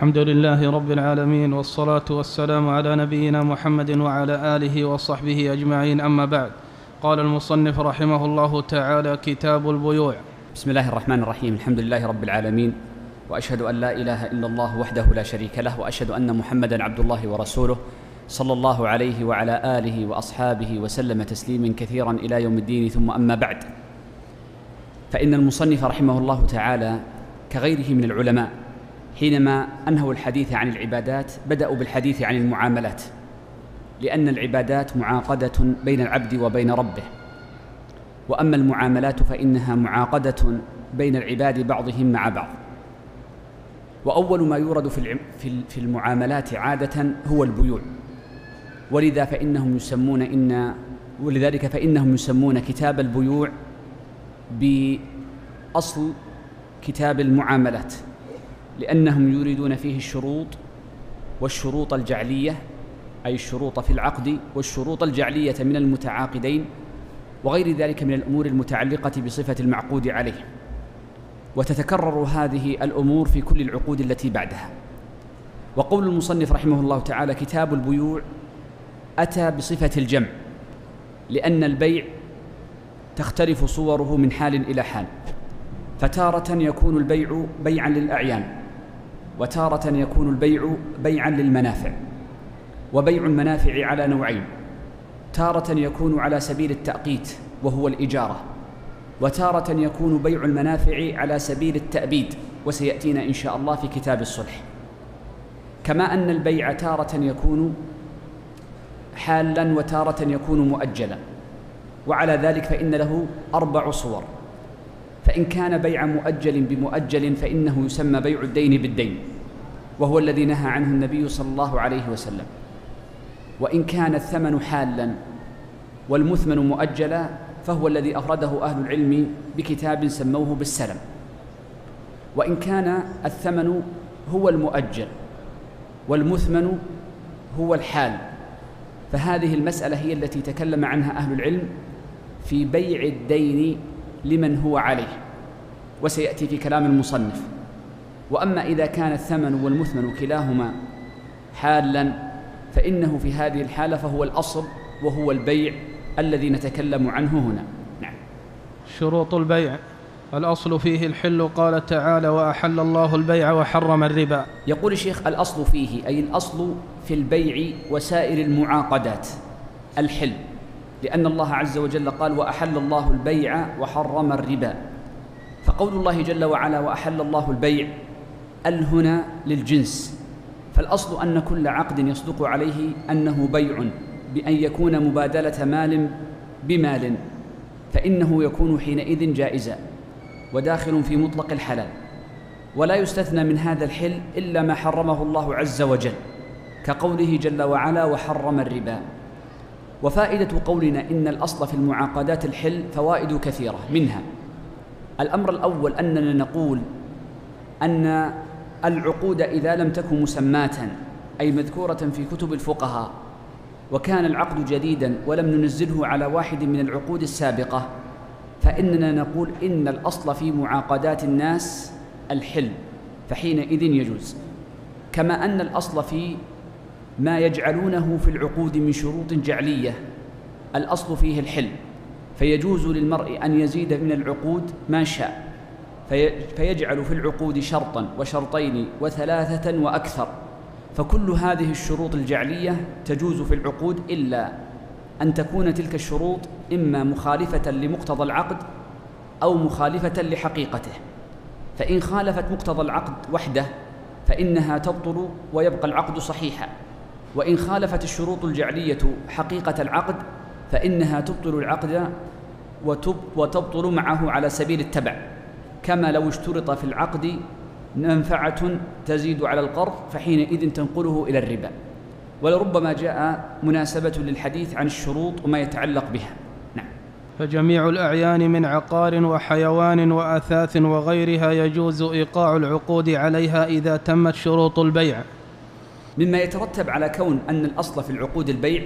الحمد لله رب العالمين والصلاة والسلام على نبينا محمد وعلى آله وصحبه أجمعين. أما بعد قال المصنف رحمه الله تعالى كتاب البيوع. بسم الله الرحمن الرحيم. الحمد لله رب العالمين وأشهد أن لا إله إلا الله وحده لا شريك له وأشهد أن محمدا عبد الله ورسوله صلى الله عليه وعلى آله وأصحابه وسلم تسليما كثيرا إلى يوم الدين. ثم أما بعد فإن المصنف رحمه الله تعالى كغيره من العلماء حينما أنهوا الحديث عن العبادات بدأوا بالحديث عن المعاملات لأن العبادات معاقدة بين العبد وبين ربه. وأما المعاملات فإنها معاقدة بين العباد بعضهم مع بعض. وأول ما يورد في في المعاملات عادة هو البيوع. ولذا فإنهم يسمون ان ولذلك فإنهم يسمون كتاب البيوع بأصل كتاب المعاملات. لأنهم يريدون فيه الشروط والشروط الجعلية أي الشروط في العقد والشروط الجعلية من المتعاقدين وغير ذلك من الأمور المتعلقة بصفة المعقود عليه. وتتكرر هذه الأمور في كل العقود التي بعدها. وقول المصنف رحمه الله تعالى كتاب البيوع أتى بصفة الجمع لأن البيع تختلف صوره من حال إلى حال. فتارة يكون البيع بيعا للأعيان. وتارة يكون البيع بيعا للمنافع وبيع المنافع على نوعين. تارة يكون على سبيل التأقيت وهو الإجارة وتارة يكون بيع المنافع على سبيل التأبيد وسيأتينا إن شاء الله في كتاب الصلح. كما أن البيع تارة يكون حالا وتارة يكون مؤجلا وعلى ذلك فإن له أربع صور. فإن كان بيع مؤجل بمؤجل فإنه يسمى بيع الدين بالدين وهو الذي نهى عنه النبي صلى الله عليه وسلم. وإن كان الثمن حالا والمثمن مؤجلا فهو الذي أفرده أهل العلم بكتاب سموه بالسلم. وإن كان الثمن هو المؤجل والمثمن هو الحال فهذه المسألة هي التي تكلم عنها أهل العلم في بيع الدين لمن هو عليه. وسيأتي في كلام المصنف. وأما إذا كان الثمن والمثمن كلاهما حالا فإنه في هذه الحالة فهو الأصل وهو البيع الذي نتكلم عنه هنا. نعم. شروط البيع. الأصل فيه الحل قال تعالى وأحل الله البيع وحرم الربا. يقول الشيخ الأصل فيه أي الأصل في البيع وسائر المعاقدات. الحل. لأن الله عز وجل قال وأحل الله البيع وحرم الربا. فقول الله جل وعلا وأحل الله البيع الهنا للجنس فالأصل أن كل عقد يصدق عليه أنه بيع بأن يكون مبادلة مال بمال فإنه يكون حينئذ جائزا وداخل في مطلق الحلال. ولا يستثنى من هذا الحل إلا ما حرمه الله عز وجل كقوله جل وعلا وحرم الربا. وفائدة قولنا إن الأصل في المعاقدات الحل فوائد كثيرة منها الأمر الأول أننا نقول أن العقود إذا لم تكن مسماة أي مذكورة في كتب الفقهاء وكان العقد جديدا ولم ننزله على واحد من العقود السابقة فإننا نقول إن الأصل في معاقدات الناس الحل فحينئذ يجوز. كما أن الأصل في ما يجعلونه في العقود من شروط جعلية الأصل فيه الحل فيجوز للمرء أن يزيد من العقود ما شاء. فيجعل في العقود شرطا وشرطين وثلاثة وأكثر. فكل هذه الشروط الجعلية تجوز في العقود إلا أن تكون تلك الشروط إما مخالفة لمقتضى العقد أو مخالفة لحقيقته. فإن خالفت مقتضى العقد وحده فإنها تبطل ويبقى العقد صحيحا. وإن خالفت الشروط الجعلية حقيقة العقد فإنها تبطل العقد وتبطل معه على سبيل التبع. كما لو اشترط في العقد منفعة تزيد على القرض فحينئذ تنقله إلى الربا. ولربما جاء مناسبة للحديث عن الشروط وما يتعلق بها. نعم. فجميع الأعيان من عقار وحيوان وأثاث وغيرها يجوز إيقاع العقود عليها إذا تمت شروط البيع. مما يترتب على كون أن الأصل في العقود البيع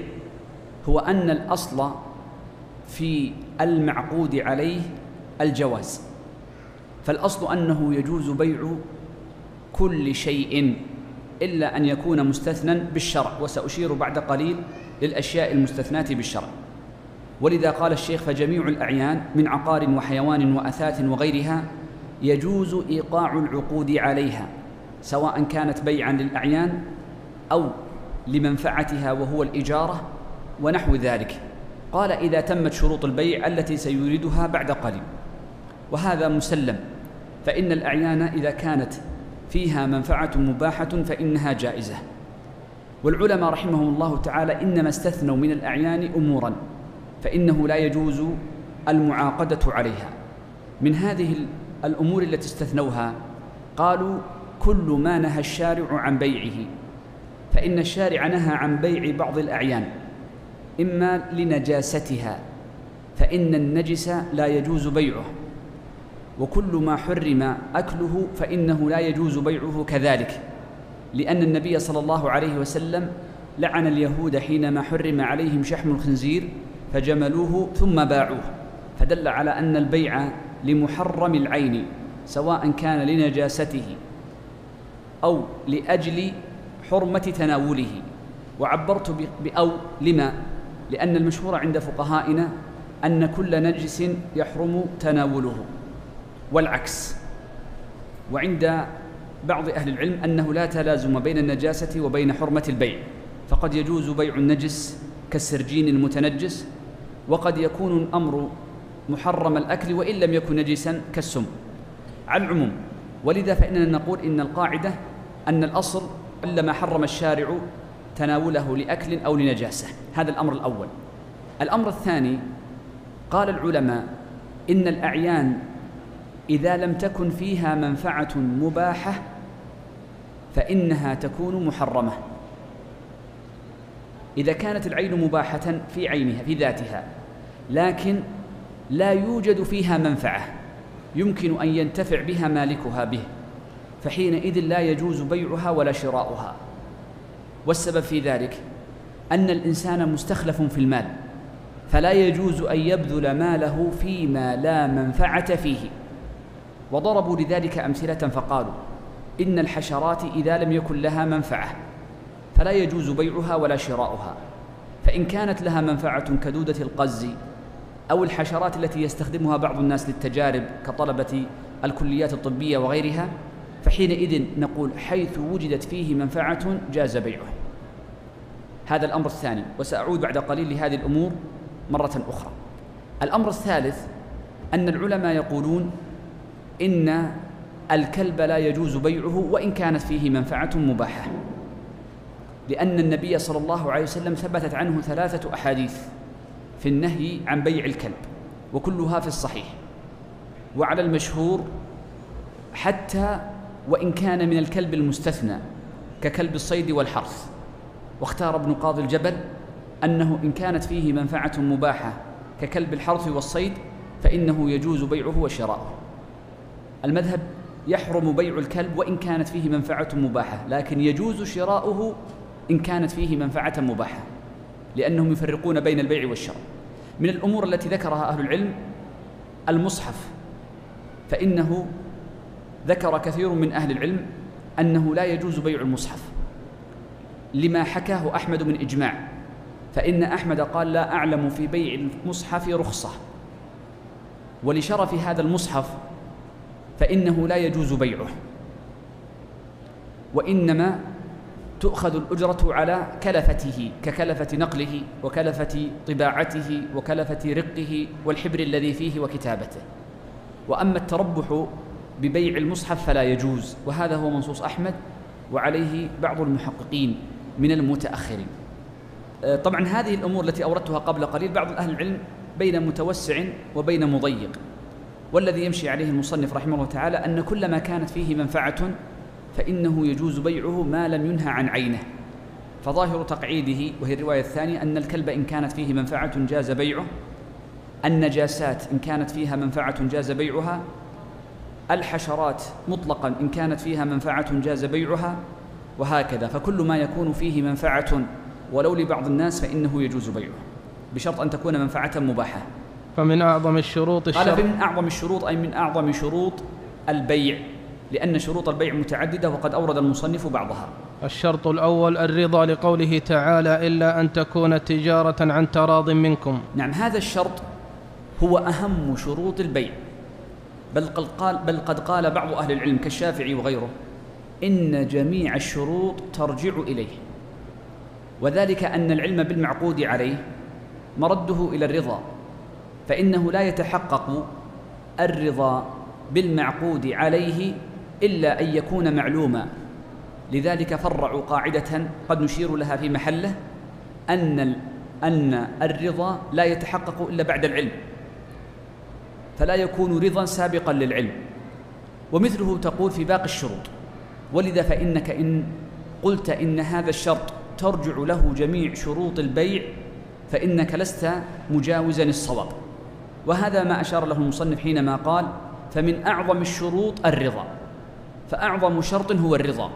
هو أن الأصل في المعقود عليه الجواز. فالأصل أنه يجوز بيع كل شيء إلا أن يكون مستثنى بالشرع وسأشير بعد قليل للأشياء المستثناة بالشرع. ولذا قال الشيخ فجميع الأعيان من عقار وحيوان وأثاث وغيرها يجوز إيقاع العقود عليها سواء كانت بيعا للأعيان أو لمنفعتها وهو الإجارة ونحو ذلك. قال إذا تمت شروط البيع التي سيريدها بعد قليل. وهذا مسلم. فإن الأعيان إذا كانت فيها منفعة مباحة فإنها جائزة. والعلماء رحمهم الله تعالى إنما استثنوا من الأعيان أمورا فإنه لا يجوز المعاقدة عليها. من هذه الأمور التي استثنوها قالوا كل ما نهى الشارع عن بيعه فإن الشارع نهى عن بيع بعض الأعيان. إما لنجاستها فإن النجس لا يجوز بيعه وكل ما حرم أكله فإنه لا يجوز بيعه كذلك لأن النبي صلى الله عليه وسلم لعن اليهود حينما حرم عليهم شحم الخنزير فجملوه ثم باعوه فدل على أن البيع لمحرم العين سواء كان لنجاسته أو لأجل حرمة تناوله وعبرت بأو لما لأن المشهور عند فقهائنا أن كل نجس يحرم تناوله والعكس. وعند بعض أهل العلم أنه لا تلازم بين النجاسة وبين حرمة البيع فقد يجوز بيع النجس كالسرجين المتنجس وقد يكون الأمر محرم الأكل وإن لم يكن نجسا كالسم. على العموم ولذا فإننا نقول إن القاعدة أن الأصل إلا ما حرم الشارع تناوله لأكل أو لنجاسة. هذا الأمر الأول. الأمر الثاني قال العلماء إن الأعيان إذا لم تكن فيها منفعة مباحة فإنها تكون محرمة. إذا كانت العين مباحة في عينها في ذاتها لكن لا يوجد فيها منفعة يمكن أن ينتفع بها مالكها به فحينئذ لا يجوز بيعها ولا شراؤها. والسبب في ذلك أن الإنسان مستخلف في المال فلا يجوز أن يبذل ماله فيما لا منفعة فيه. وضربوا لذلك أمثلة فقالوا إن الحشرات إذا لم يكن لها منفعة فلا يجوز بيعها ولا شراؤها فإن كانت لها منفعة كدودة القز أو الحشرات التي يستخدمها بعض الناس للتجارب كطلبة الكليات الطبية وغيرها فحينئذ نقول حيث وجدت فيه منفعة جاز بيعه هذا الأمر الثاني وسأعود بعد قليل لهذه الأمور مرة أخرى. الأمر الثالث أن العلماء يقولون إن الكلب لا يجوز بيعه وإن كانت فيه منفعة مباحة. لأن النبي صلى الله عليه وسلم ثبتت عنه ثلاثة أحاديث في النهي عن بيع الكلب وكلها في الصحيح. وعلى المشهور حتى وإن كان من الكلب المستثنى ككلب الصيد والحرث. واختار ابن قاضي الجبل أنه إن كانت فيه منفعة مباحة ككلب الحرث والصيد فإنه يجوز بيعه وشراؤه المذهب يحرم بيع الكلب وإن كانت فيه منفعة مباحة لكن يجوز شراؤه إن كانت فيه منفعة مباحة لأنهم يفرقون بين البيع والشراء. من الأمور التي ذكرها أهل العلم المصحف فإنه ذكر كثير من أهل العلم أنه لا يجوز بيع المصحف لما حكاه أحمد من إجماع فإن أحمد قال لا أعلم في بيع المصحف رخصة ولشرف هذا المصحف فإنه لا يجوز بيعه وإنما تؤخذ الأجرة على كلفته ككلفة نقله وكلفة طباعته وكلفة رقه والحبر الذي فيه وكتابته. وأما التربح ببيع المصحف فلا يجوز. وهذا هو منصوص أحمد وعليه بعض المحققين من المتأخرين. آه، طبعا هذه الأمور التي أوردتها قبل قليل بعض أهل العلم بين متوسع وبين مضيق. والذي يمشي عليه المصنف رحمه الله تعالى أن كل ما كانت فيه منفعة فإنه يجوز بيعه ما لم ينهى عن عينه. فظاهر تقعيده وهي الرواية الثانية أن الكلب إن كانت فيه منفعة جاز بيعه. النجاسات إن كانت فيها منفعة جاز بيعها. الحشرات مطلقا إن كانت فيها منفعة جاز بيعها وهكذا. فكل ما يكون فيه منفعة ولو لبعض الناس فإنه يجوز بيعه بشرط أن تكون منفعة مباحة. فمن أعظم الشروط قال الشرط من أعظم الشروط أي من أعظم شروط البيع لأن شروط البيع متعددة وقد أورد المصنف بعضها. الشرط الأول الرضا لقوله تعالى إلا أن تكون تجارة عن تراض منكم. نعم هذا الشرط هو أهم شروط البيع. بل قد قال, بل قد قال بعض أهل العلم كالشافعي وغيره إن جميع الشروط ترجع إليه وذلك أن العلم بالمعقود عليه مرده إلى الرضا فإنه لا يتحقق الرضا بالمعقود عليه إلا أن يكون معلوما. لذلك فرعوا قاعدة قد نشير لها في محله أن أن الرضا لا يتحقق إلا بعد العلم. فلا يكون رضا سابقا للعلم. ومثله تقول في باقي الشروط. ولذا فإنك إن قلت إن هذا الشرط ترجع له جميع شروط البيع فإنك لست مجاوزا الصواب. وهذا ما أشار له المصنف حينما قال فمن أعظم الشروط الرضا. فأعظم شرط هو الرضا.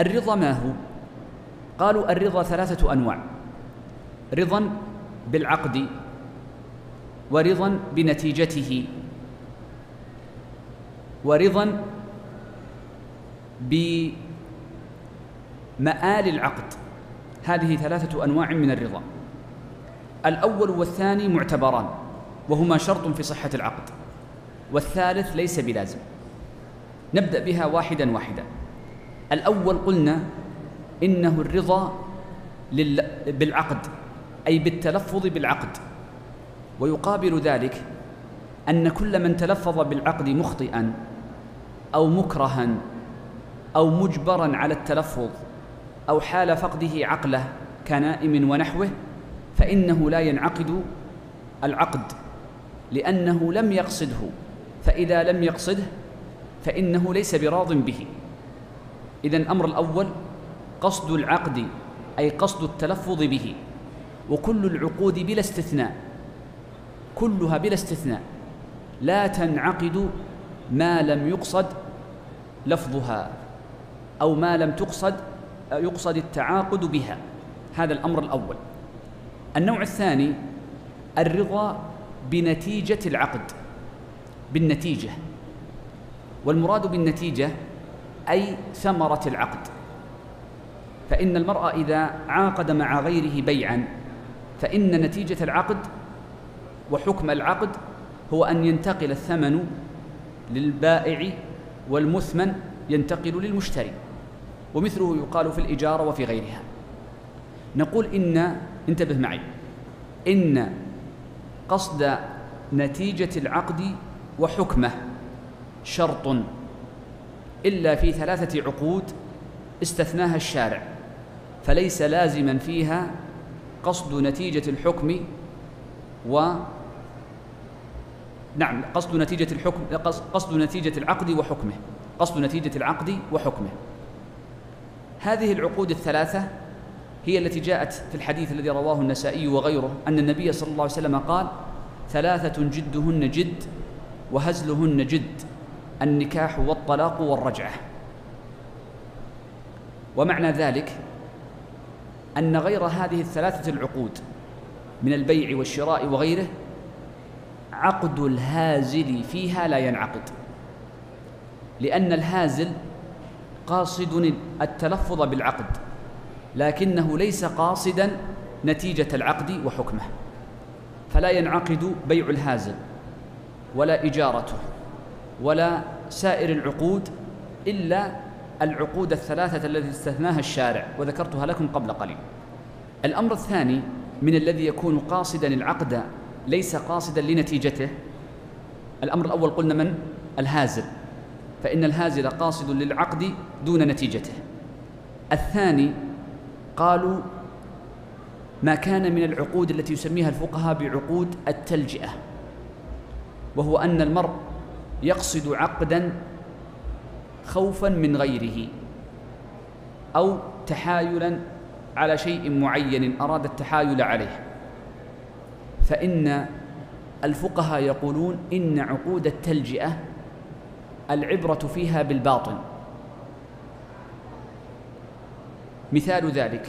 الرضا ما هو؟ قالوا الرضا ثلاثة أنواع. رضا بالعقد ورضا بنتيجته. ورضا بمآل العقد. هذه ثلاثة أنواع من الرضا. الأول والثاني معتبران وهما شرط في صحة العقد. والثالث ليس بلازم. نبدأ بها واحدا واحدا. الأول قلنا إنه الرضا بالعقد أي بالتلفظ بالعقد. ويقابل ذلك أن كل من تلفظ بالعقد مخطئا أو مكرها أو مجبرا على التلفظ أو حال فقده عقله كنائم ونحوه فإنه لا ينعقد العقد لأنه لم يقصده. فإذا لم يقصده فإنه ليس براض به. إذا الأمر الأول قصد العقد أي قصد التلفظ به. وكل العقود بلا استثناء. كلها بلا استثناء. لا تنعقد ما لم يقصد لفظها أو ما لم تقصد يقصد التعاقد بها. هذا الأمر الأول. النوع الثاني الرضا بنتيجة العقد بالنتيجة. والمراد بالنتيجة أي ثمرة العقد. فإن المرء إذا عاقد مع غيره بيعا فإن نتيجة العقد وحكم العقد هو أن ينتقل الثمن للبائع والمثمن ينتقل للمشتري ومثله يقال في الإجارة وفي غيرها. نقول إن انتبه معي. إن قصد نتيجة العقد وحكمه شرط إلا في ثلاثة عقود استثناها الشارع فليس لازما فيها قصد نتيجة الحكم و نعم قصد نتيجة الحكم قصد نتيجة العقد وحكمه قصد نتيجة العقد وحكمه. هذه العقود الثلاثة هي التي جاءت في الحديث الذي رواه النسائي وغيره أن النبي صلى الله عليه وسلم قال ثلاثة جدهن جد وهزلهن جد النكاح والطلاق والرجعة. ومعنى ذلك أن غير هذه الثلاثة العقود من البيع والشراء وغيره عقد الهازل فيها لا ينعقد. لأن الهازل قاصد التلفظ بالعقد لكنه ليس قاصدا نتيجة العقد وحكمه. فلا ينعقد بيع الهازل ولا إجارته ولا سائر العقود إلا العقود الثلاثة التي استثناها الشارع وذكرتها لكم قبل قليل. الأمر الثاني من الذي يكون قاصدا العقد ليس قاصدا لنتيجته. الأمر الأول قلنا من؟ الهازل. فإن الهازل قاصد للعقد دون نتيجته. الثاني قالوا ما كان من العقود التي يسميها الفقهاء بعقود التلجئة وهو أن المرء يقصد عقدا خوفا من غيره أو تحايلا على شيء معين أراد التحايل عليه. فإن الفقهاء يقولون إن عقود التلجئة العبرة فيها بالباطن. مثال ذلك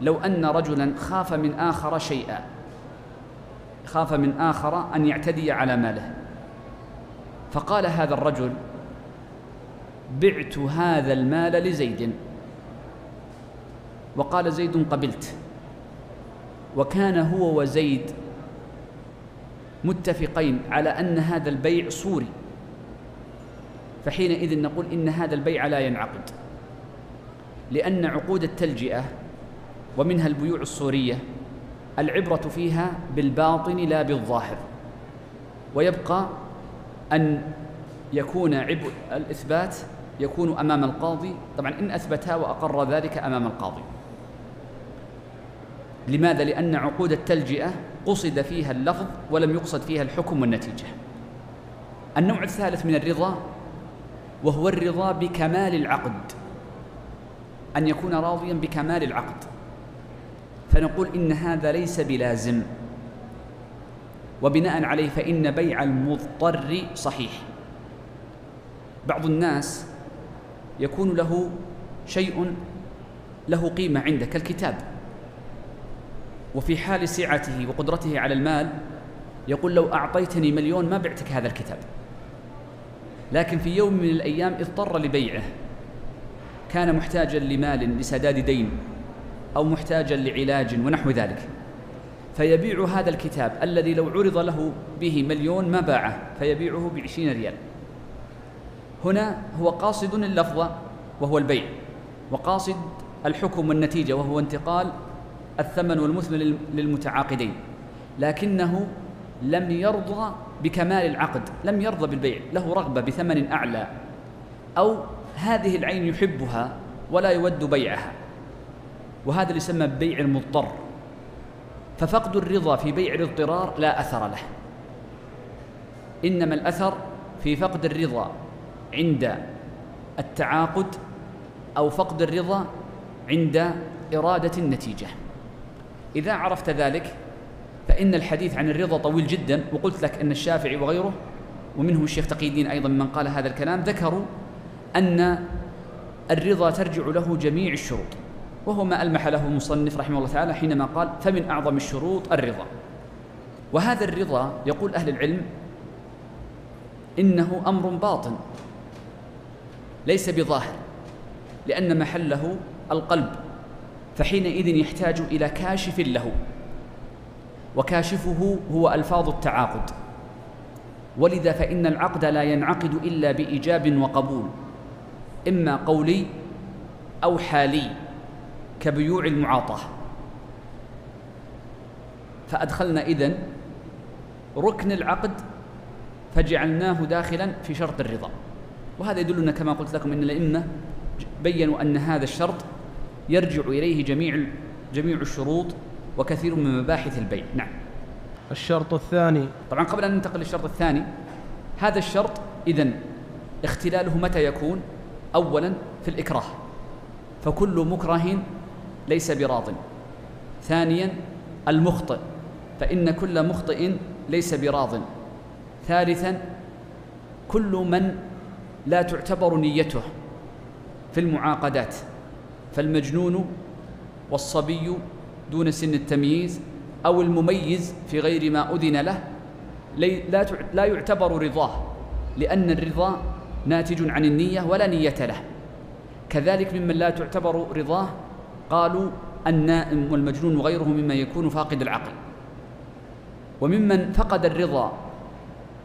لو أن رجلا خاف من آخر شيئا خاف من آخر أن يعتدي على ماله فقال هذا الرجل بعت هذا المال لزيد. وقال زيد قبلت. وكان هو وزيد متفقين على أن هذا البيع صوري فحينئذ نقول إن هذا البيع لا ينعقد لأن عقود التلجئة ومنها البيوع الصورية العبرة فيها بالباطن لا بالظاهر. ويبقى أن يكون عبء الإثبات يكون أمام القاضي. طبعا إن أثبتها وأقر ذلك أمام القاضي. لماذا؟ لأن عقود التلجئة قصد فيها اللفظ ولم يقصد فيها الحكم والنتيجة. النوع الثالث من الرضا وهو الرضا بكمال العقد أن يكون راضيا بكمال العقد. فنقول إن هذا ليس بلازم. وبناء عليه فإن بيع المضطر صحيح. بعض الناس يكون له شيء له قيمة عنده كالكتاب. وفي حال سعته وقدرته على المال يقول لو أعطيتني مليون ما بعتك هذا الكتاب. لكن في يوم من الأيام اضطر لبيعه. كان محتاجا لمال لسداد دين أو محتاجا لعلاج ونحو ذلك. فيبيع هذا الكتاب الذي لو عرض له به مليون ما باعه فيبيعه بعشرين ريال. هنا هو قاصد اللفظ وهو البيع وقاصد الحكم والنتيجة وهو انتقال الثمن والمثل للمتعاقدين لكنه لم يرضى بكمال العقد لم يرضى بالبيع له رغبة بثمن أعلى أو هذه العين يحبها ولا يود بيعها وهذا اللي يسمى بيع المضطر ففقد الرضا في بيع الاضطرار لا أثر له إنما الأثر في فقد الرضا عند التعاقد أو فقد الرضا عند إرادة النتيجة. إذا عرفت ذلك فإن الحديث عن الرضا طويل جدا وقلت لك أن الشافعي وغيره ومنهم الشيخ تقي الدين أيضا من قال هذا الكلام ذكروا أن الرضا ترجع له جميع الشروط وهو ما ألمح له المصنف رحمه الله تعالى حينما قال فمن أعظم الشروط الرضا وهذا الرضا يقول أهل العلم إنه أمر باطن ليس بظاهر لأن محله القلب. فحينئذ يحتاج إلى كاشف له. وكاشفه هو ألفاظ التعاقد. ولذا فإن العقد لا ينعقد إلا بإيجاب وقبول. إما قولي أو حالي كبيوع المعاطاة. فأدخلنا إذن ركن العقد فجعلناه داخلا في شرط الرضا. وهذا يدلنا كما قلت لكم إن الأئمة بينوا أن هذا الشرط يرجع إليه جميع جميع الشروط وكثير من مباحث البيع. نعم. الشرط الثاني. طبعا قبل أن ننتقل للشرط الثاني هذا الشرط اذا اختلاله متى يكون؟ اولا في الإكراه. فكل مكره ليس براض. ثانيا المخطئ. فإن كل مخطئ ليس براض. ثالثا كل من لا تعتبر نيته في المعاقدات. فالمجنون والصبي دون سن التمييز أو المميز في غير ما أذن له لا لا يعتبر رضاه لأن الرضا ناتج عن النية ولا نية له. كذلك ممن لا تعتبر رضاه قالوا النائم والمجنون وغيره مما يكون فاقد العقل. وممن فقد الرضا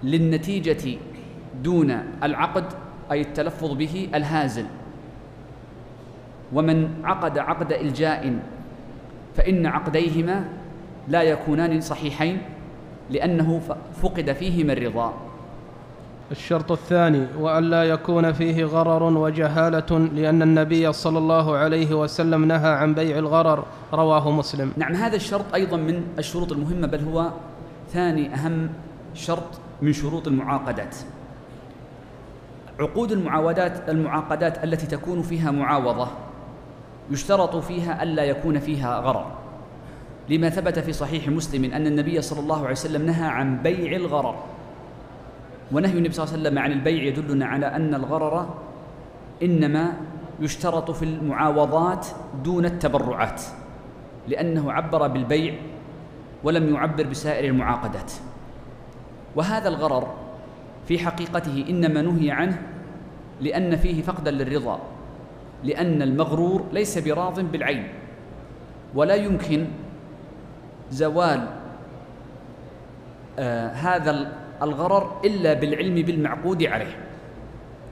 للنتيجة دون العقد أي التلفظ به الهازل. ومن عقد عقد إلجاء فإن عقديهما لا يكونان صحيحين لأنه فقد فيهما الرضا. الشرط الثاني وأن لا يكون فيه غرر وجهالة لأن النبي صلى الله عليه وسلم نهى عن بيع الغرر رواه مسلم. نعم هذا الشرط أيضا من الشروط المهمة بل هو ثاني أهم شرط من شروط المعاقدات. عقود المعاودات المعاقدات التي تكون فيها معاوضة. يشترط فيها ألا يكون فيها غرر. لما ثبت في صحيح مسلم أن النبي صلى الله عليه وسلم نهى عن بيع الغرر. ونهي النبي صلى الله عليه وسلم عن البيع يدلنا على أن الغرر إنما يشترط في المعاوضات دون التبرعات لأنه عبر بالبيع ولم يعبر بسائر المعاقدات. وهذا الغرر في حقيقته إنما نهي عنه لأن فيه فقدا للرضا. لأن المغرور ليس براض بالعين. ولا يمكن زوال آه هذا الغرر إلا بالعلم بالمعقود عليه.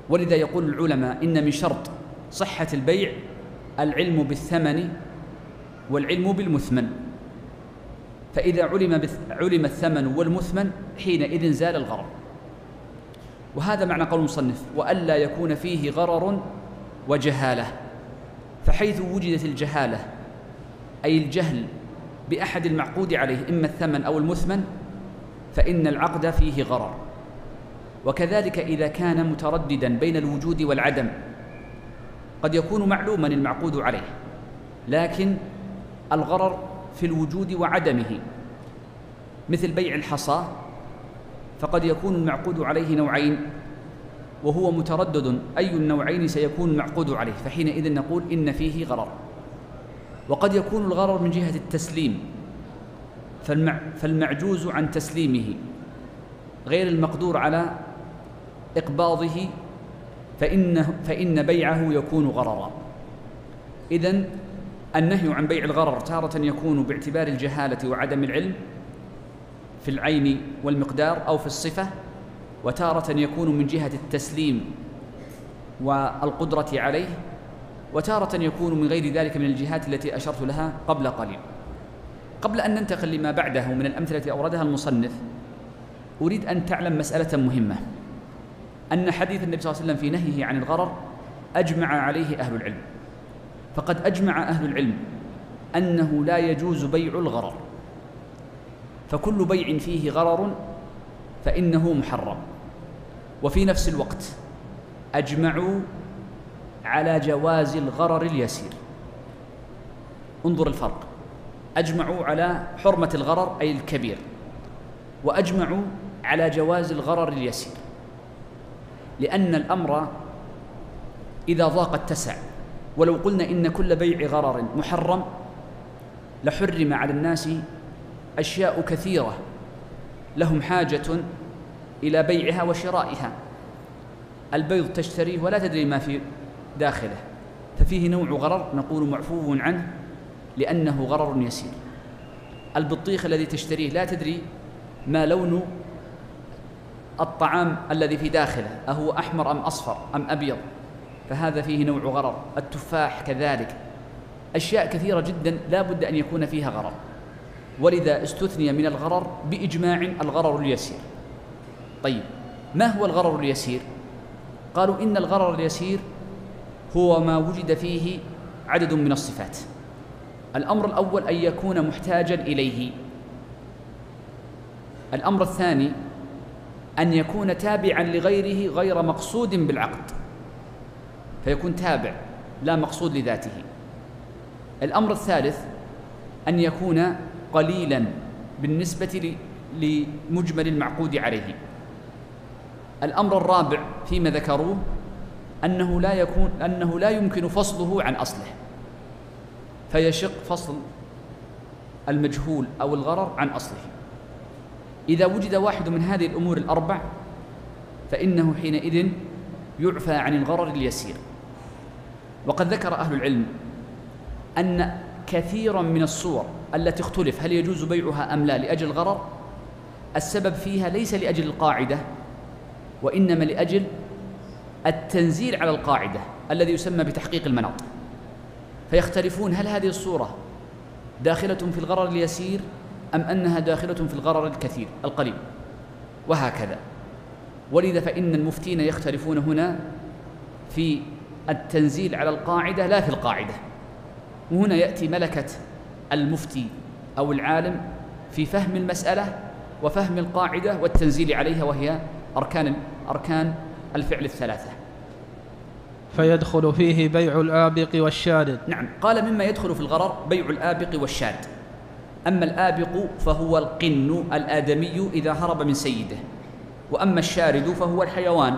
ولذا يقول العلماء إن من شرط صحة البيع العلم بالثمن والعلم بالمثمن. فإذا علم علم الثمن والمثمن حينئذ زال الغرر. وهذا معنى قول المصنف وألا يكون فيه غرر وجهالة. فحيث وجدت الجهالة أي الجهل بأحد المعقود عليه إما الثمن أو المثمن فإن العقد فيه غرر. وكذلك إذا كان مترددا بين الوجود والعدم قد يكون معلوما المعقود عليه لكن الغرر في الوجود وعدمه. مثل بيع الحصى فقد يكون المعقود عليه نوعين وهو متردد أي النوعين سيكون المعقود عليه فحينئذ نقول إن فيه غرر. وقد يكون الغرر من جهة التسليم فالمعجوز عن تسليمه غير المقدور على إقباضه فإنه فإن بيعه يكون غررا. إذن النهي عن بيع الغرر تارة يكون باعتبار الجهالة وعدم العلم في العين والمقدار أو في الصفة وتارة يكون من جهة التسليم والقدرة عليه وتارة يكون من غير ذلك من الجهات التي أشرت لها قبل قليل. قبل أن ننتقل لما بعده من الأمثلة التي أوردها المصنف أريد أن تعلم مسألة مهمة. أن حديث النبي صلى الله عليه وسلم في نهيه عن الغرر أجمع عليه أهل العلم. فقد أجمع أهل العلم أنه لا يجوز بيع الغرر. فكل بيع فيه غرر فإنه محرم. وفي نفس الوقت أجمعوا على جواز الغرر اليسير. انظر الفرق. أجمعوا على حرمة الغرر أي الكبير وأجمعوا على جواز الغرر اليسير. لأن الأمر إذا ضاق اتسع. ولو قلنا إن كل بيع غرر محرم لحرم على الناس أشياء كثيرة. لهم حاجة إلى بيعها وشرائها. البيض تشتريه ولا تدري ما في داخله. ففيه نوع غرر نقول معفو عنه لأنه غرر يسير. البطيخ الذي تشتريه لا تدري ما لون الطعام الذي في داخله أهو أحمر أم أصفر أم أبيض؟ فهذا فيه نوع غرر. التفاح كذلك. أشياء كثيرة جدا لا بد أن يكون فيها غرر. ولذا استثني من الغرر بإجماع الغرر اليسير. طيب ما هو الغرر اليسير؟ قالوا إن الغرر اليسير هو ما وجد فيه عدد من الصفات. الأمر الأول أن يكون محتاجا إليه. الأمر الثاني أن يكون تابعا لغيره غير مقصود بالعقد. فيكون تابع لا مقصود لذاته. الأمر الثالث أن يكون قليلا بالنسبة لمجمل المعقود عليه. الأمر الرابع فيما ذكروه أنه لا يكون أنه لا يمكن فصله عن أصله فيشق فصل المجهول أو الغرر عن أصله. إذا وجد واحد من هذه الأمور الأربع فإنه حينئذ يعفى عن الغرر اليسير. وقد ذكر أهل العلم أن كثيرا من الصور التي اختلف هل يجوز بيعها أم لا لأجل الغرر السبب فيها ليس لأجل القاعدة وإنما لأجل التنزيل على القاعدة الذي يسمى بتحقيق المناط. فيختلفون هل هذه الصورة داخلة في الغرر اليسير أم أنها داخلة في الغرر الكثير القليل؟ وهكذا. ولذا فإن المفتين يختلفون هنا في التنزيل على القاعدة لا في القاعدة. وهنا يأتي ملكة المفتي أو العالم في فهم المسألة وفهم القاعدة والتنزيل عليها وهي أركان أركان الفعل الثلاثة. فيدخل فيه بيع الآبق والشارد نعم. قال مما يدخل في الغرر بيع الآبق والشارد أما الآبق فهو القن الآدمي إذا هرب من سيده. وأما الشارد فهو الحيوان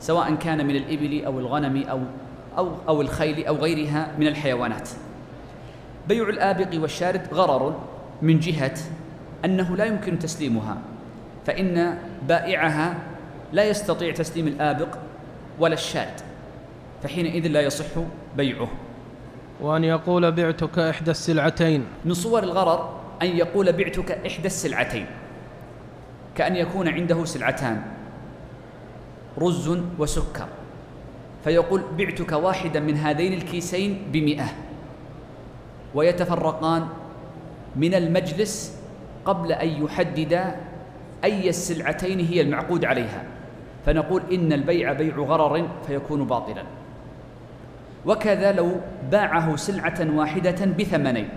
سواء كان من الإبل أو الغنم أو أو أو الخيل أو غيرها من الحيوانات. بيع الآبق والشارد غرر من جهة أنه لا يمكن تسليمها. فإن بائعها لا يستطيع تسليم الآبق ولا الشارد فحينئذ لا يصح بيعه. وأن يقول بعتك إحدى السلعتين. من صور الغرر أن يقول بعتك إحدى السلعتين كأن يكون عنده سلعتان رز وسكر فيقول بعتك واحدا من هذين الكيسين بمئة ويتفرقان من المجلس قبل أن يحدد أي السلعتين هي المعقود عليها. فنقول إن البيع بيع غرر فيكون باطلا. وكذا لو باعه سلعة واحدة بثمنين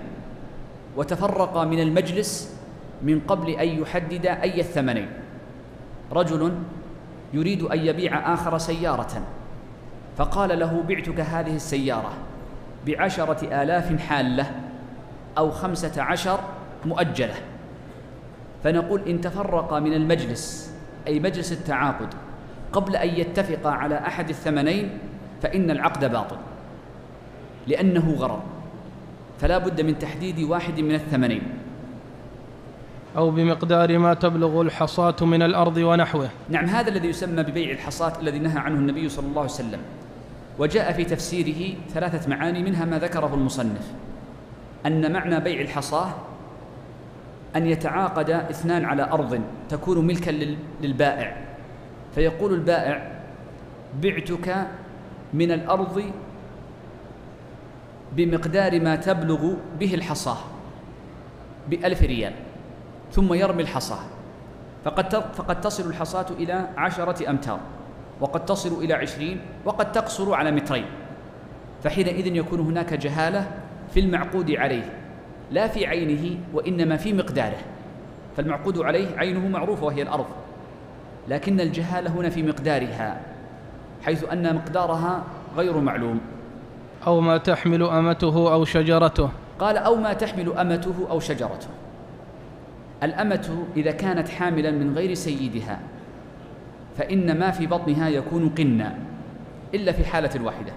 وتفرق من المجلس من قبل أن يحدد أي الثمنين. رجل يريد أن يبيع آخر سيارة. فقال له بعتك هذه السيارة بعشرة آلاف حالة أو خمسة عشر مؤجلة. فنقول إن تفرق من المجلس أي مجلس التعاقد قبل أن يتفق على أحد الثمنين فإن العقد باطل لأنه غرر فلا بد من تحديد واحد من الثمنين. أو بمقدار ما تبلغ الحصاة من الأرض ونحوه. نعم هذا الذي يسمى ببيع الحصاة الذي نهى عنه النبي صلى الله عليه وسلم. وجاء في تفسيره ثلاثة معاني منها ما ذكره المصنف. أن معنى بيع الحصاة أن يتعاقد اثنان على أرض تكون ملكا للبائع. فيقول البائع بعتك من الأرض بمقدار ما تبلغ به الحصاة بألف ريال ثم يرمي الحصاة. فقد فقد تصل الحصاة إلى عشرة أمتار وقد تصل إلى عشرين وقد تقصر على مترين. فحينئذ يكون هناك جهالة في المعقود عليه. لا في عينه وإنما في مقداره. فالمعقود عليه عينه معروفة وهي الأرض. لكن الجهالة هنا في مقدارها حيث أن مقدارها غير معلوم. أو ما تحمل أمته أو شجرته. قال أو ما تحمل أمته أو شجرته. الأمة إذا كانت حاملا من غير سيدها فإن ما في بطنها يكون قنا إلا في حالة واحدة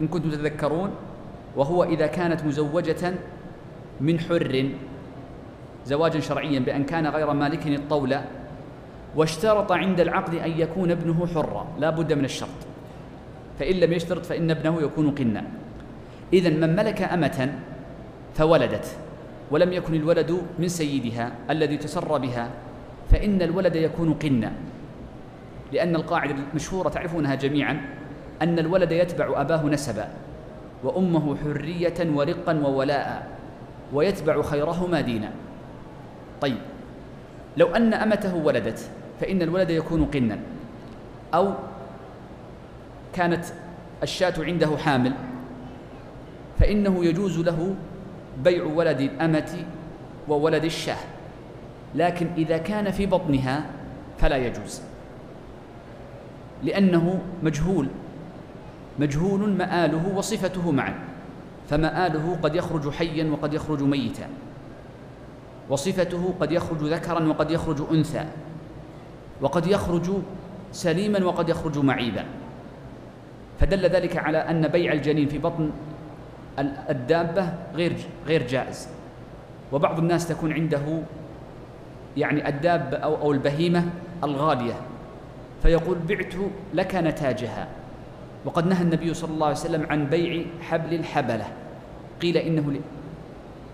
إن كنتم تتذكرون وهو إذا كانت مزوجة من حر زواجا شرعيا بأن كان غير مالك الطولة واشترط عند العقد أن يكون ابنه حرا لا بد من الشرط. فإن لم يشترط فإن ابنه يكون قنا. إذا من ملك أمة فولدت ولم يكن الولد من سيدها الذي تسر بها فإن الولد يكون قنا. لأن القاعدة المشهورة تعرفونها جميعا أن الولد يتبع أباه نسبا وأمه حرية ورقا وولاء. ويتبع خيرهما دينا. طيب لو أن أمته ولدت فإن الولد يكون قنا. أو كانت الشاة عنده حامل فإنه يجوز له بيع ولد الأمة وولد الشاة. لكن إذا كان في بطنها فلا يجوز. لأنه مجهول مجهول مآله وصفته معا. فمآله قد يخرج حيا وقد يخرج ميتا. وصفته قد يخرج ذكرا وقد يخرج أنثى. وقد يخرج سليما وقد يخرج معيبا. فدل ذلك على أن بيع الجنين في بطن الدابة غير غير جائز. وبعض الناس تكون عنده يعني الدابة أو أو البهيمة الغالية. فيقول بعت لك نتاجها. وقد نهى النبي صلى الله عليه وسلم عن بيع حبل الحبلة. قيل إنه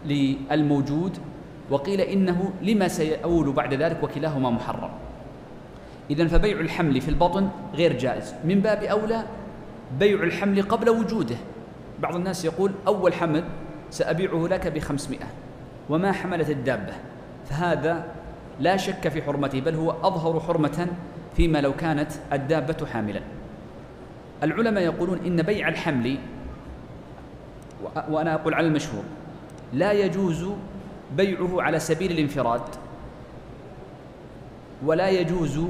للموجود وقيل إنه لما سيؤول بعد ذلك وكلاهما محرم. إذا فبيع الحمل في البطن غير جائز. من باب أولى بيع الحمل قبل وجوده. بعض الناس يقول أول حمل سأبيعه لك بخمسمائة وما حملت الدابة. فهذا لا شك في حرمته بل هو أظهر حرمة فيما لو كانت الدابة حاملا. العلماء يقولون إن بيع الحمل وأنا أقول على المشهور لا يجوز بيعه على سبيل الانفراد ولا يجوز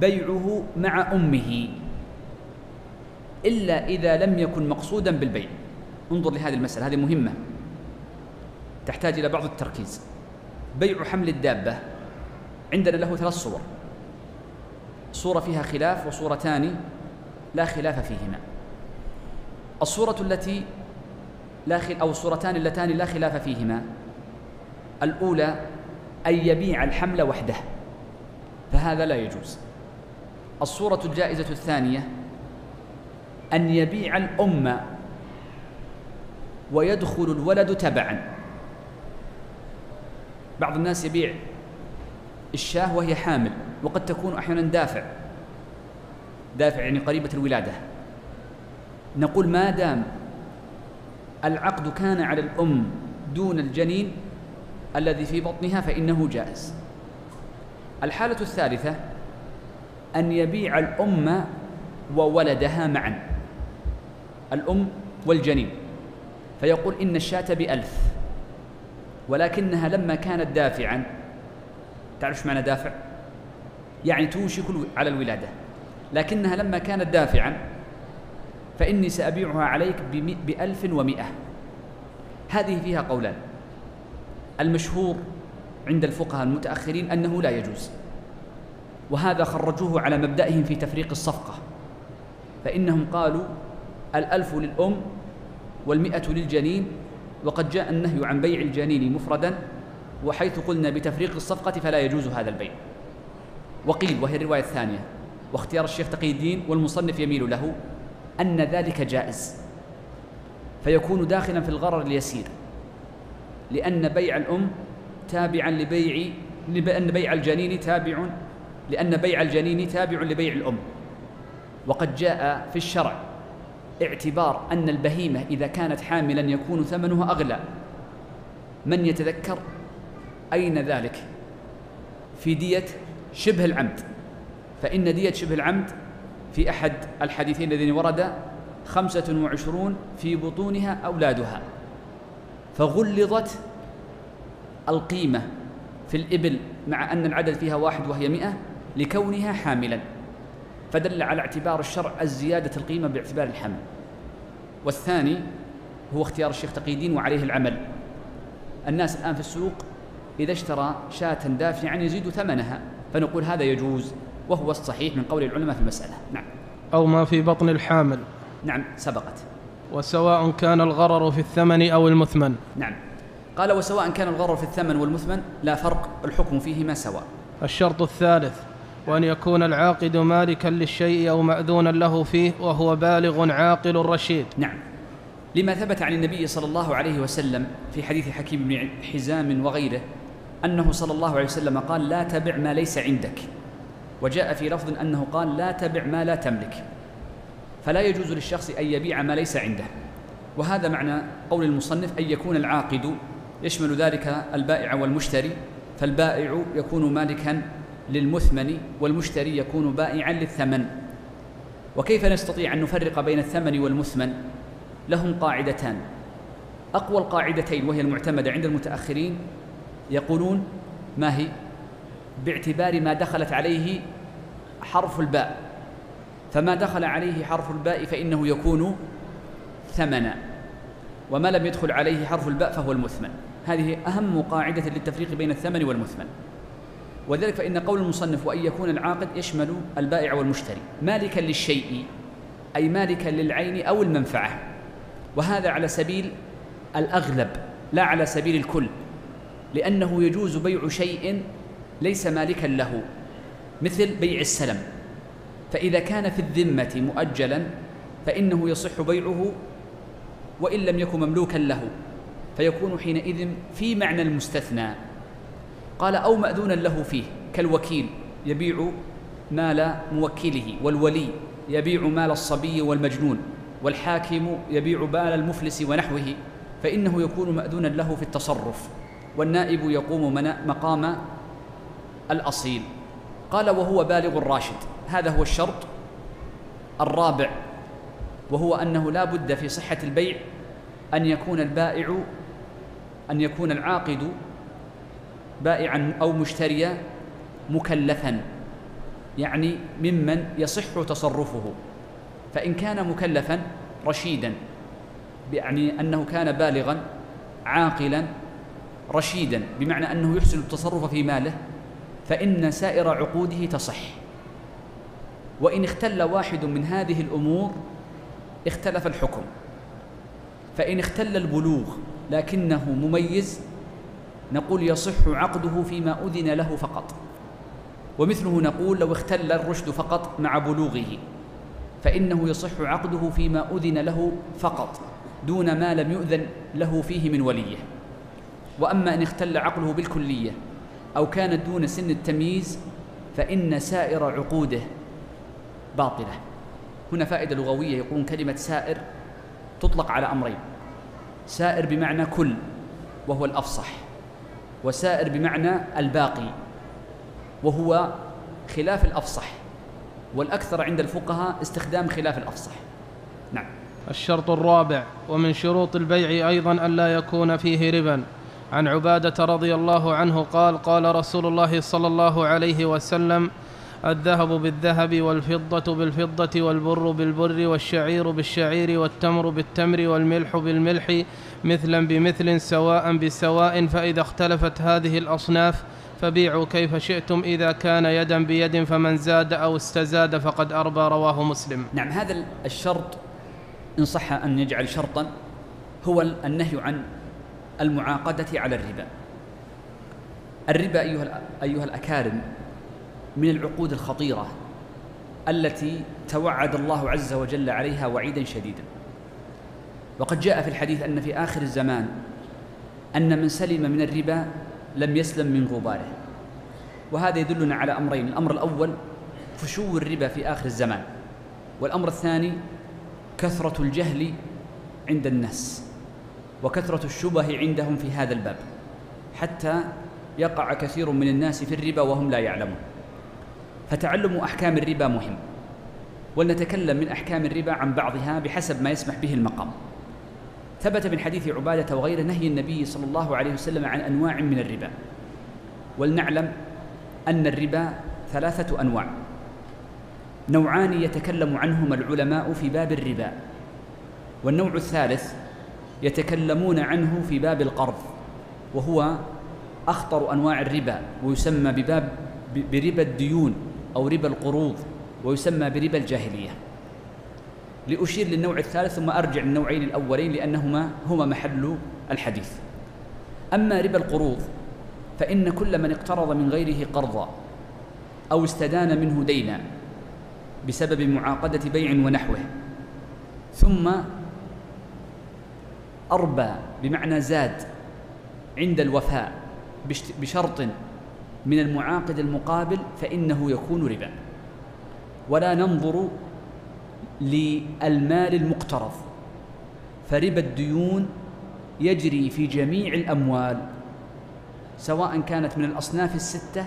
بيعه مع أمه إلا إذا لم يكن مقصودا بالبيع. انظر لهذه المسألة هذه مهمة. تحتاج إلى بعض التركيز. بيع حمل الدابة عندنا له ثلاث صور. صورة فيها خلاف وصورتان لا خلاف فيهما. الصورة التي لا خل أو الصورتان اللتان لا خلاف فيهما. الأولى أن يبيع الحمل وحده. فهذا لا يجوز. الصورة الجائزة الثانية أن يبيع الأم ويدخل الولد تبعا. بعض الناس يبيع الشاة وهي حامل وقد تكون أحيانا دافع. دافع يعني قريبة الولادة. نقول ما دام العقد كان على الأم دون الجنين الذي في بطنها فإنه جائز. الحالة الثالثة أن يبيع الأم وولدها معا الأم والجنين. فيقول إن الشاة بألف ولكنها لما كانت دافعا تعرف معنى دافع؟ يعني توشك على الولادة. لكنها لما كانت دافعا فإني سأبيعها عليك بألف ومئة. هذه فيها قولان. المشهور عند الفقهاء المتأخرين أنه لا يجوز. وهذا خرجوه على مبدأهم في تفريق الصفقة. فإنهم قالوا الألف للأم والمئة للجنين وقد جاء النهي عن بيع الجنين مفردا وحيث قلنا بتفريق الصفقة فلا يجوز هذا البيع. وقيل وهي الرواية الثانية واختيار الشيخ تقي الدين والمصنف يميل له أن ذلك جائز فيكون داخلا في الغرر اليسير لأن بيع الأم تابعا لبيع لأن بيع الجنين تابع لأن بيع الجنين تابع لبيع الأم. وقد جاء في الشرع اعتبار أن البهيمة إذا كانت حاملا يكون ثمنها أغلى. من يتذكر؟ أين ذلك؟ في دية شبه العمد. فإن دية شبه العمد في أحد الحديثين الذين ورد خمسة وعشرون في بطونها أولادها. فغلظت القيمة في الإبل مع أن العدد فيها واحد وهي مئة لكونها حاملا. فدل على اعتبار الشرع الزيادة القيمة باعتبار الحمل. والثاني هو اختيار الشيخ تقي الدين وعليه العمل. الناس الآن في السوق إذا اشترى شاة دافعا يزيد ثمنها فنقول هذا يجوز. وهو الصحيح من قول العلماء في المسألة. نعم. أو ما في بطن الحامل. نعم سبقت. وسواء كان الغرر في الثمن أو المثمن. نعم. قال وسواء كان الغرر في الثمن والمثمن لا فرق الحكم فيهما سواء. الشرط الثالث وأن يكون العاقد مالكا للشيء أو مأذونا له فيه وهو بالغ عاقل رشيد. نعم. لما ثبت عن النبي صلى الله عليه وسلم في حديث حكيم بن حزام وغيره أنه صلى الله عليه وسلم قال لا تبع ما ليس عندك. وجاء في لفظ أنه قال لا تبع ما لا تملك. فلا يجوز للشخص أن يبيع ما ليس عنده. وهذا معنى قول المصنف أن يكون العاقد يشمل ذلك البائع والمشتري فالبائع يكون مالكا للمثمن والمشتري يكون بائعا للثمن. وكيف نستطيع أن نفرق بين الثمن والمثمن؟ لهم قاعدتان. أقوى القاعدتين وهي المعتمدة عند المتأخرين يقولون ما هي؟ باعتبار ما دخلت عليه حرف الباء. فما دخل عليه حرف الباء فإنه يكون ثمنا. وما لم يدخل عليه حرف الباء فهو المثمن. هذه أهم قاعدة للتفريق بين الثمن والمثمن. وذلك فإن قول المصنف وأن يكون العاقد يشمل البائع والمشتري. مالكا للشيء أي مالكا للعين أو المنفعة. وهذا على سبيل الأغلب لا على سبيل الكل. لأنه يجوز بيع شيء ليس مالكا له مثل بيع السلم. فإذا كان في الذمة مؤجلا فإنه يصح بيعه وإن لم يكن مملوكا له. فيكون حينئذ في معنى المستثنى. قال أو مأذونا له فيه كالوكيل يبيع مال موكله والولي يبيع مال الصبي والمجنون والحاكم يبيع بال المفلس ونحوه فإنه يكون مأذونا له في التصرف. والنائب يقوم مقام الأصيل. قال وهو بالغ الراشد. هذا هو الشرط الرابع. وهو أنه لا بد في صحة البيع أن يكون البائع أن يكون العاقد بائعا أو مشتريا مكلفا يعني ممن يصح تصرفه. فإن كان مكلفا رشيدا يعني أنه كان بالغا عاقلا رشيدا بمعنى أنه يحسن التصرف في ماله فإن سائر عقوده تصح. وإن اختل واحد من هذه الأمور اختلف الحكم. فإن اختل البلوغ لكنه مميز نقول يصح عقده فيما أذن له فقط. ومثله نقول لو اختل الرشد فقط مع بلوغه فإنه يصح عقده فيما أذن له فقط دون ما لم يؤذن له فيه من وليه. وأما إن اختل عقله بالكلية أو كانت دون سن التمييز فإن سائر عقوده باطلة. هنا فائدة لغوية يقولون كلمة سائر تطلق على أمرين. سائر بمعنى كل وهو الأفصح. وسائر بمعنى الباقي وهو خلاف الأفصح. والأكثر عند الفقهاء استخدام خلاف الأفصح. نعم. الشرط الرابع ومن شروط البيع أيضا ألا يكون فيه ربا. عن عبادة رضي الله عنه قال قال رسول الله صلى الله عليه وسلم الذهب بالذهب والفضة بالفضة والبر بالبر والشعير بالشعير والتمر بالتمر والملح بالملح مثلا بمثل سواء بسواء فإذا اختلفت هذه الأصناف فبيعوا كيف شئتم إذا كان يدا بيد فمن زاد أو استزاد فقد أربى رواه مسلم. نعم هذا الشرط إن صح أن يجعل شرطا هو النهي عن المعاقدة على الربا. الربا أيها, أيها الأكارم من العقود الخطيرة التي توعد الله عز وجل عليها وعيدا شديدا. وقد جاء في الحديث أن في آخر الزمان أن من سلم من الربا لم يسلم من غباره. وهذا يدلنا على أمرين الأمر الأول فشو الربا في آخر الزمان والأمر الثاني كثرة الجهل عند الناس. وكثرة الشبه عندهم في هذا الباب حتى يقع كثير من الناس في الربا وهم لا يعلمون. فتعلم أحكام الربا مهم. ولنتكلم من أحكام الربا عن بعضها بحسب ما يسمح به المقام. ثبت من حديث عبادة وغيره نهي النبي صلى الله عليه وسلم عن أنواع من الربا. ولنعلم أن الربا ثلاثة أنواع. نوعان يتكلم عنهما العلماء في باب الربا. والنوع الثالث يتكلمون عنه في باب القرض وهو أخطر أنواع الربا ويسمى بباب بربا الديون أو ربا القروض ويسمى بربا الجاهلية. لأشير للنوع الثالث ثم أرجع للنوعين الأولين لأنهما هما محل الحديث. أما ربا القروض فإن كل من اقترض من غيره قرضا أو استدان منه دينا بسبب معاقدة بيع ونحوه. ثم أربى بمعنى زاد عند الوفاء بشرط من المعاقد المقابل فإنه يكون ربا. ولا ننظر للمال المقترض فربا الديون يجري في جميع الأموال سواء كانت من الأصناف الستة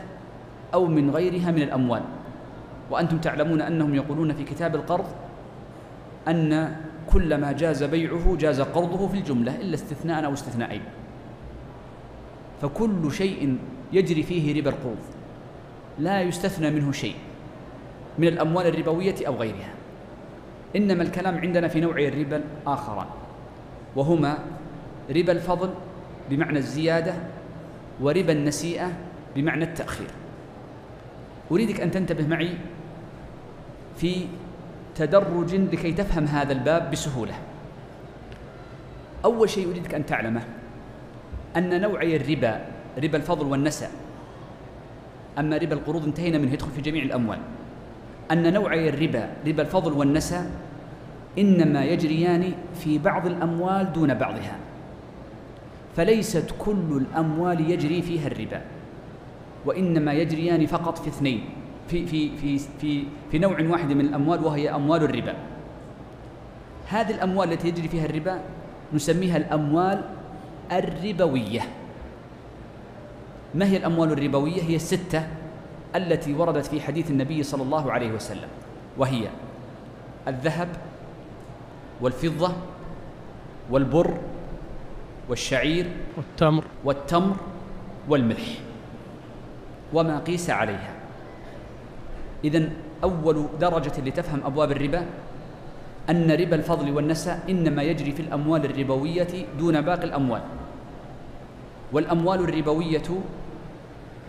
أو من غيرها من الأموال. وأنتم تعلمون أنهم يقولون في كتاب القرض أن كل ما جاز بيعه جاز قرضه في الجملة إلا استثناء أو استثنائين. فكل شيء يجري فيه ربا القروض لا يستثنى منه شيء من الأموال الربوية أو غيرها. إنما الكلام عندنا في نوعي الربا الآخران وهما ربا الفضل بمعنى الزيادة وربا النسيئة بمعنى التأخير. أريدك أن تنتبه معي في تدرج لكي تفهم هذا الباب بسهولة. أول شيء أريدك أن تعلمه أن نوعي الربا ربا الفضل والنسأ. أما ربا القروض انتهينا منه يدخل في جميع الأموال. أن نوعي الربا ربا الفضل والنسأ إنما يجريان في بعض الأموال دون بعضها. فليست كل الأموال يجري فيها الربا وإنما يجريان فقط في اثنين. في في في في في نوع واحد من الأموال وهي أموال الربا. هذه الأموال التي يجري فيها الربا نسميها الأموال الربوية. ما هي الأموال الربوية؟ هي الستة التي وردت في حديث النبي صلى الله عليه وسلم وهي الذهب والفضة والبر والشعير والتمر. والتمر والملح وما قيس عليها. إذا أول درجة لتفهم أبواب الربا أن ربا الفضل والنسى إنما يجري في الأموال الربوية دون باقي الأموال. والأموال الربوية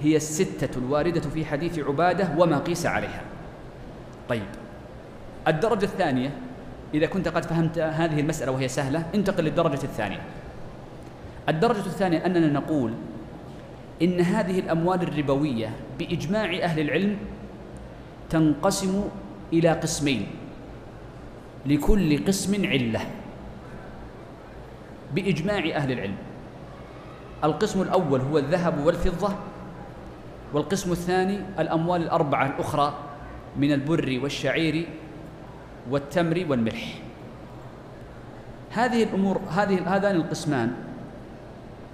هي الستة الواردة في حديث عبادة وما قيس عليها. طيب. الدرجة الثانية إذا كنت قد فهمت هذه المسألة وهي سهلة انتقل للدرجة الثانية. الدرجة الثانية أننا نقول إن هذه الأموال الربوية بإجماع أهل العلم تنقسم إلى قسمين لكل قسم علة بإجماع أهل العلم. القسم الأول هو الذهب والفضة والقسم الثاني الأموال الأربعة الأخرى من البر والشعير والتمر والملح. هذه الأمور هذه هذان القسمان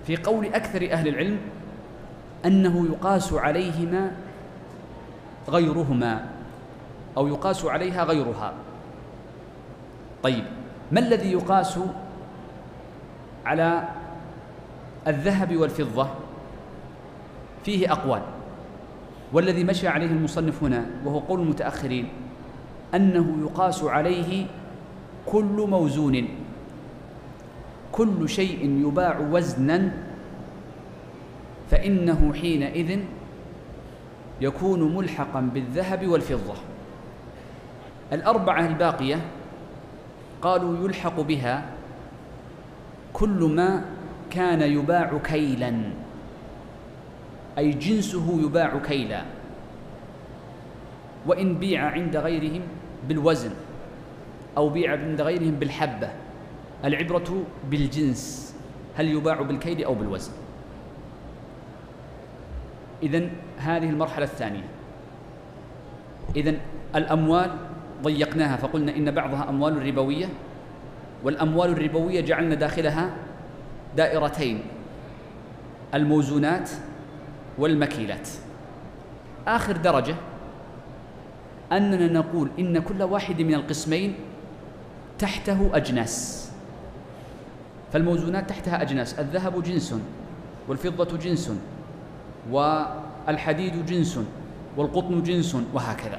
في قول أكثر أهل العلم أنه يقاس عليهما غيرهما أو يقاس عليها غيرها. طيب ما الذي يقاس على الذهب والفضة؟ فيه أقوال. والذي مشى عليه المصنف هنا وهو قول المتأخرين أنه يقاس عليه كل موزون. كل شيء يباع وزنا فإنه حينئذ يكون ملحقا بالذهب والفضة. الأربعة الباقية قالوا يلحق بها كل ما كان يباع كيلا أي جنسه يباع كيلا. وإن بيع عند غيرهم بالوزن أو بيع عند غيرهم بالحبة. العبرة بالجنس هل يباع بالكيل أو بالوزن. إذن هذه المرحلة الثانية. إذن الأموال ضيقناها فقلنا إن بعضها أموال ربوية والأموال الربوية جعلنا داخلها دائرتين الموزونات والمكيلات. آخر درجة أننا نقول إن كل واحد من القسمين تحته أجناس. فالموزونات تحتها أجناس الذهب جنس والفضة جنس. والحديد جنس والقطن جنس وهكذا.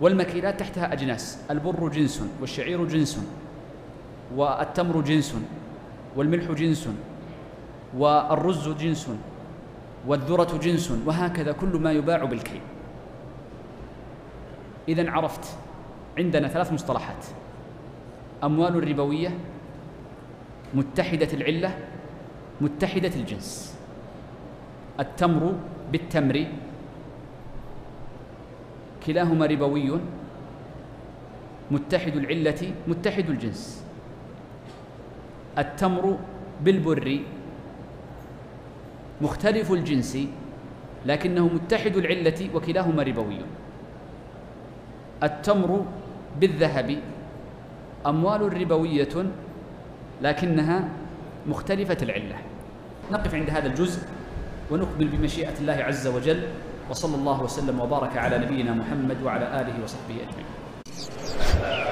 والمكيلات تحتها أجناس البر جنس والشعير جنس والتمر جنس والملح جنس والرز جنس والذرة جنس وهكذا كل ما يباع بالكيل. إذا عرفت عندنا ثلاث مصطلحات. أموال ربوية متحدة العلة متحدة الجنس. التمر بالتمر. كلاهما ربوي. متحد العلة متحد الجنس. التمر بالبر. مختلف الجنس لكنه متحد العلة وكلاهما ربوي. التمر بالذهب. أموال ربوية لكنها مختلفة العلة. نقف عند هذا الجزء. ونقبل بمشيئة الله عز وجل وصلى الله وسلم وبارك على نبينا محمد وعلى آله وصحبه أجمعين.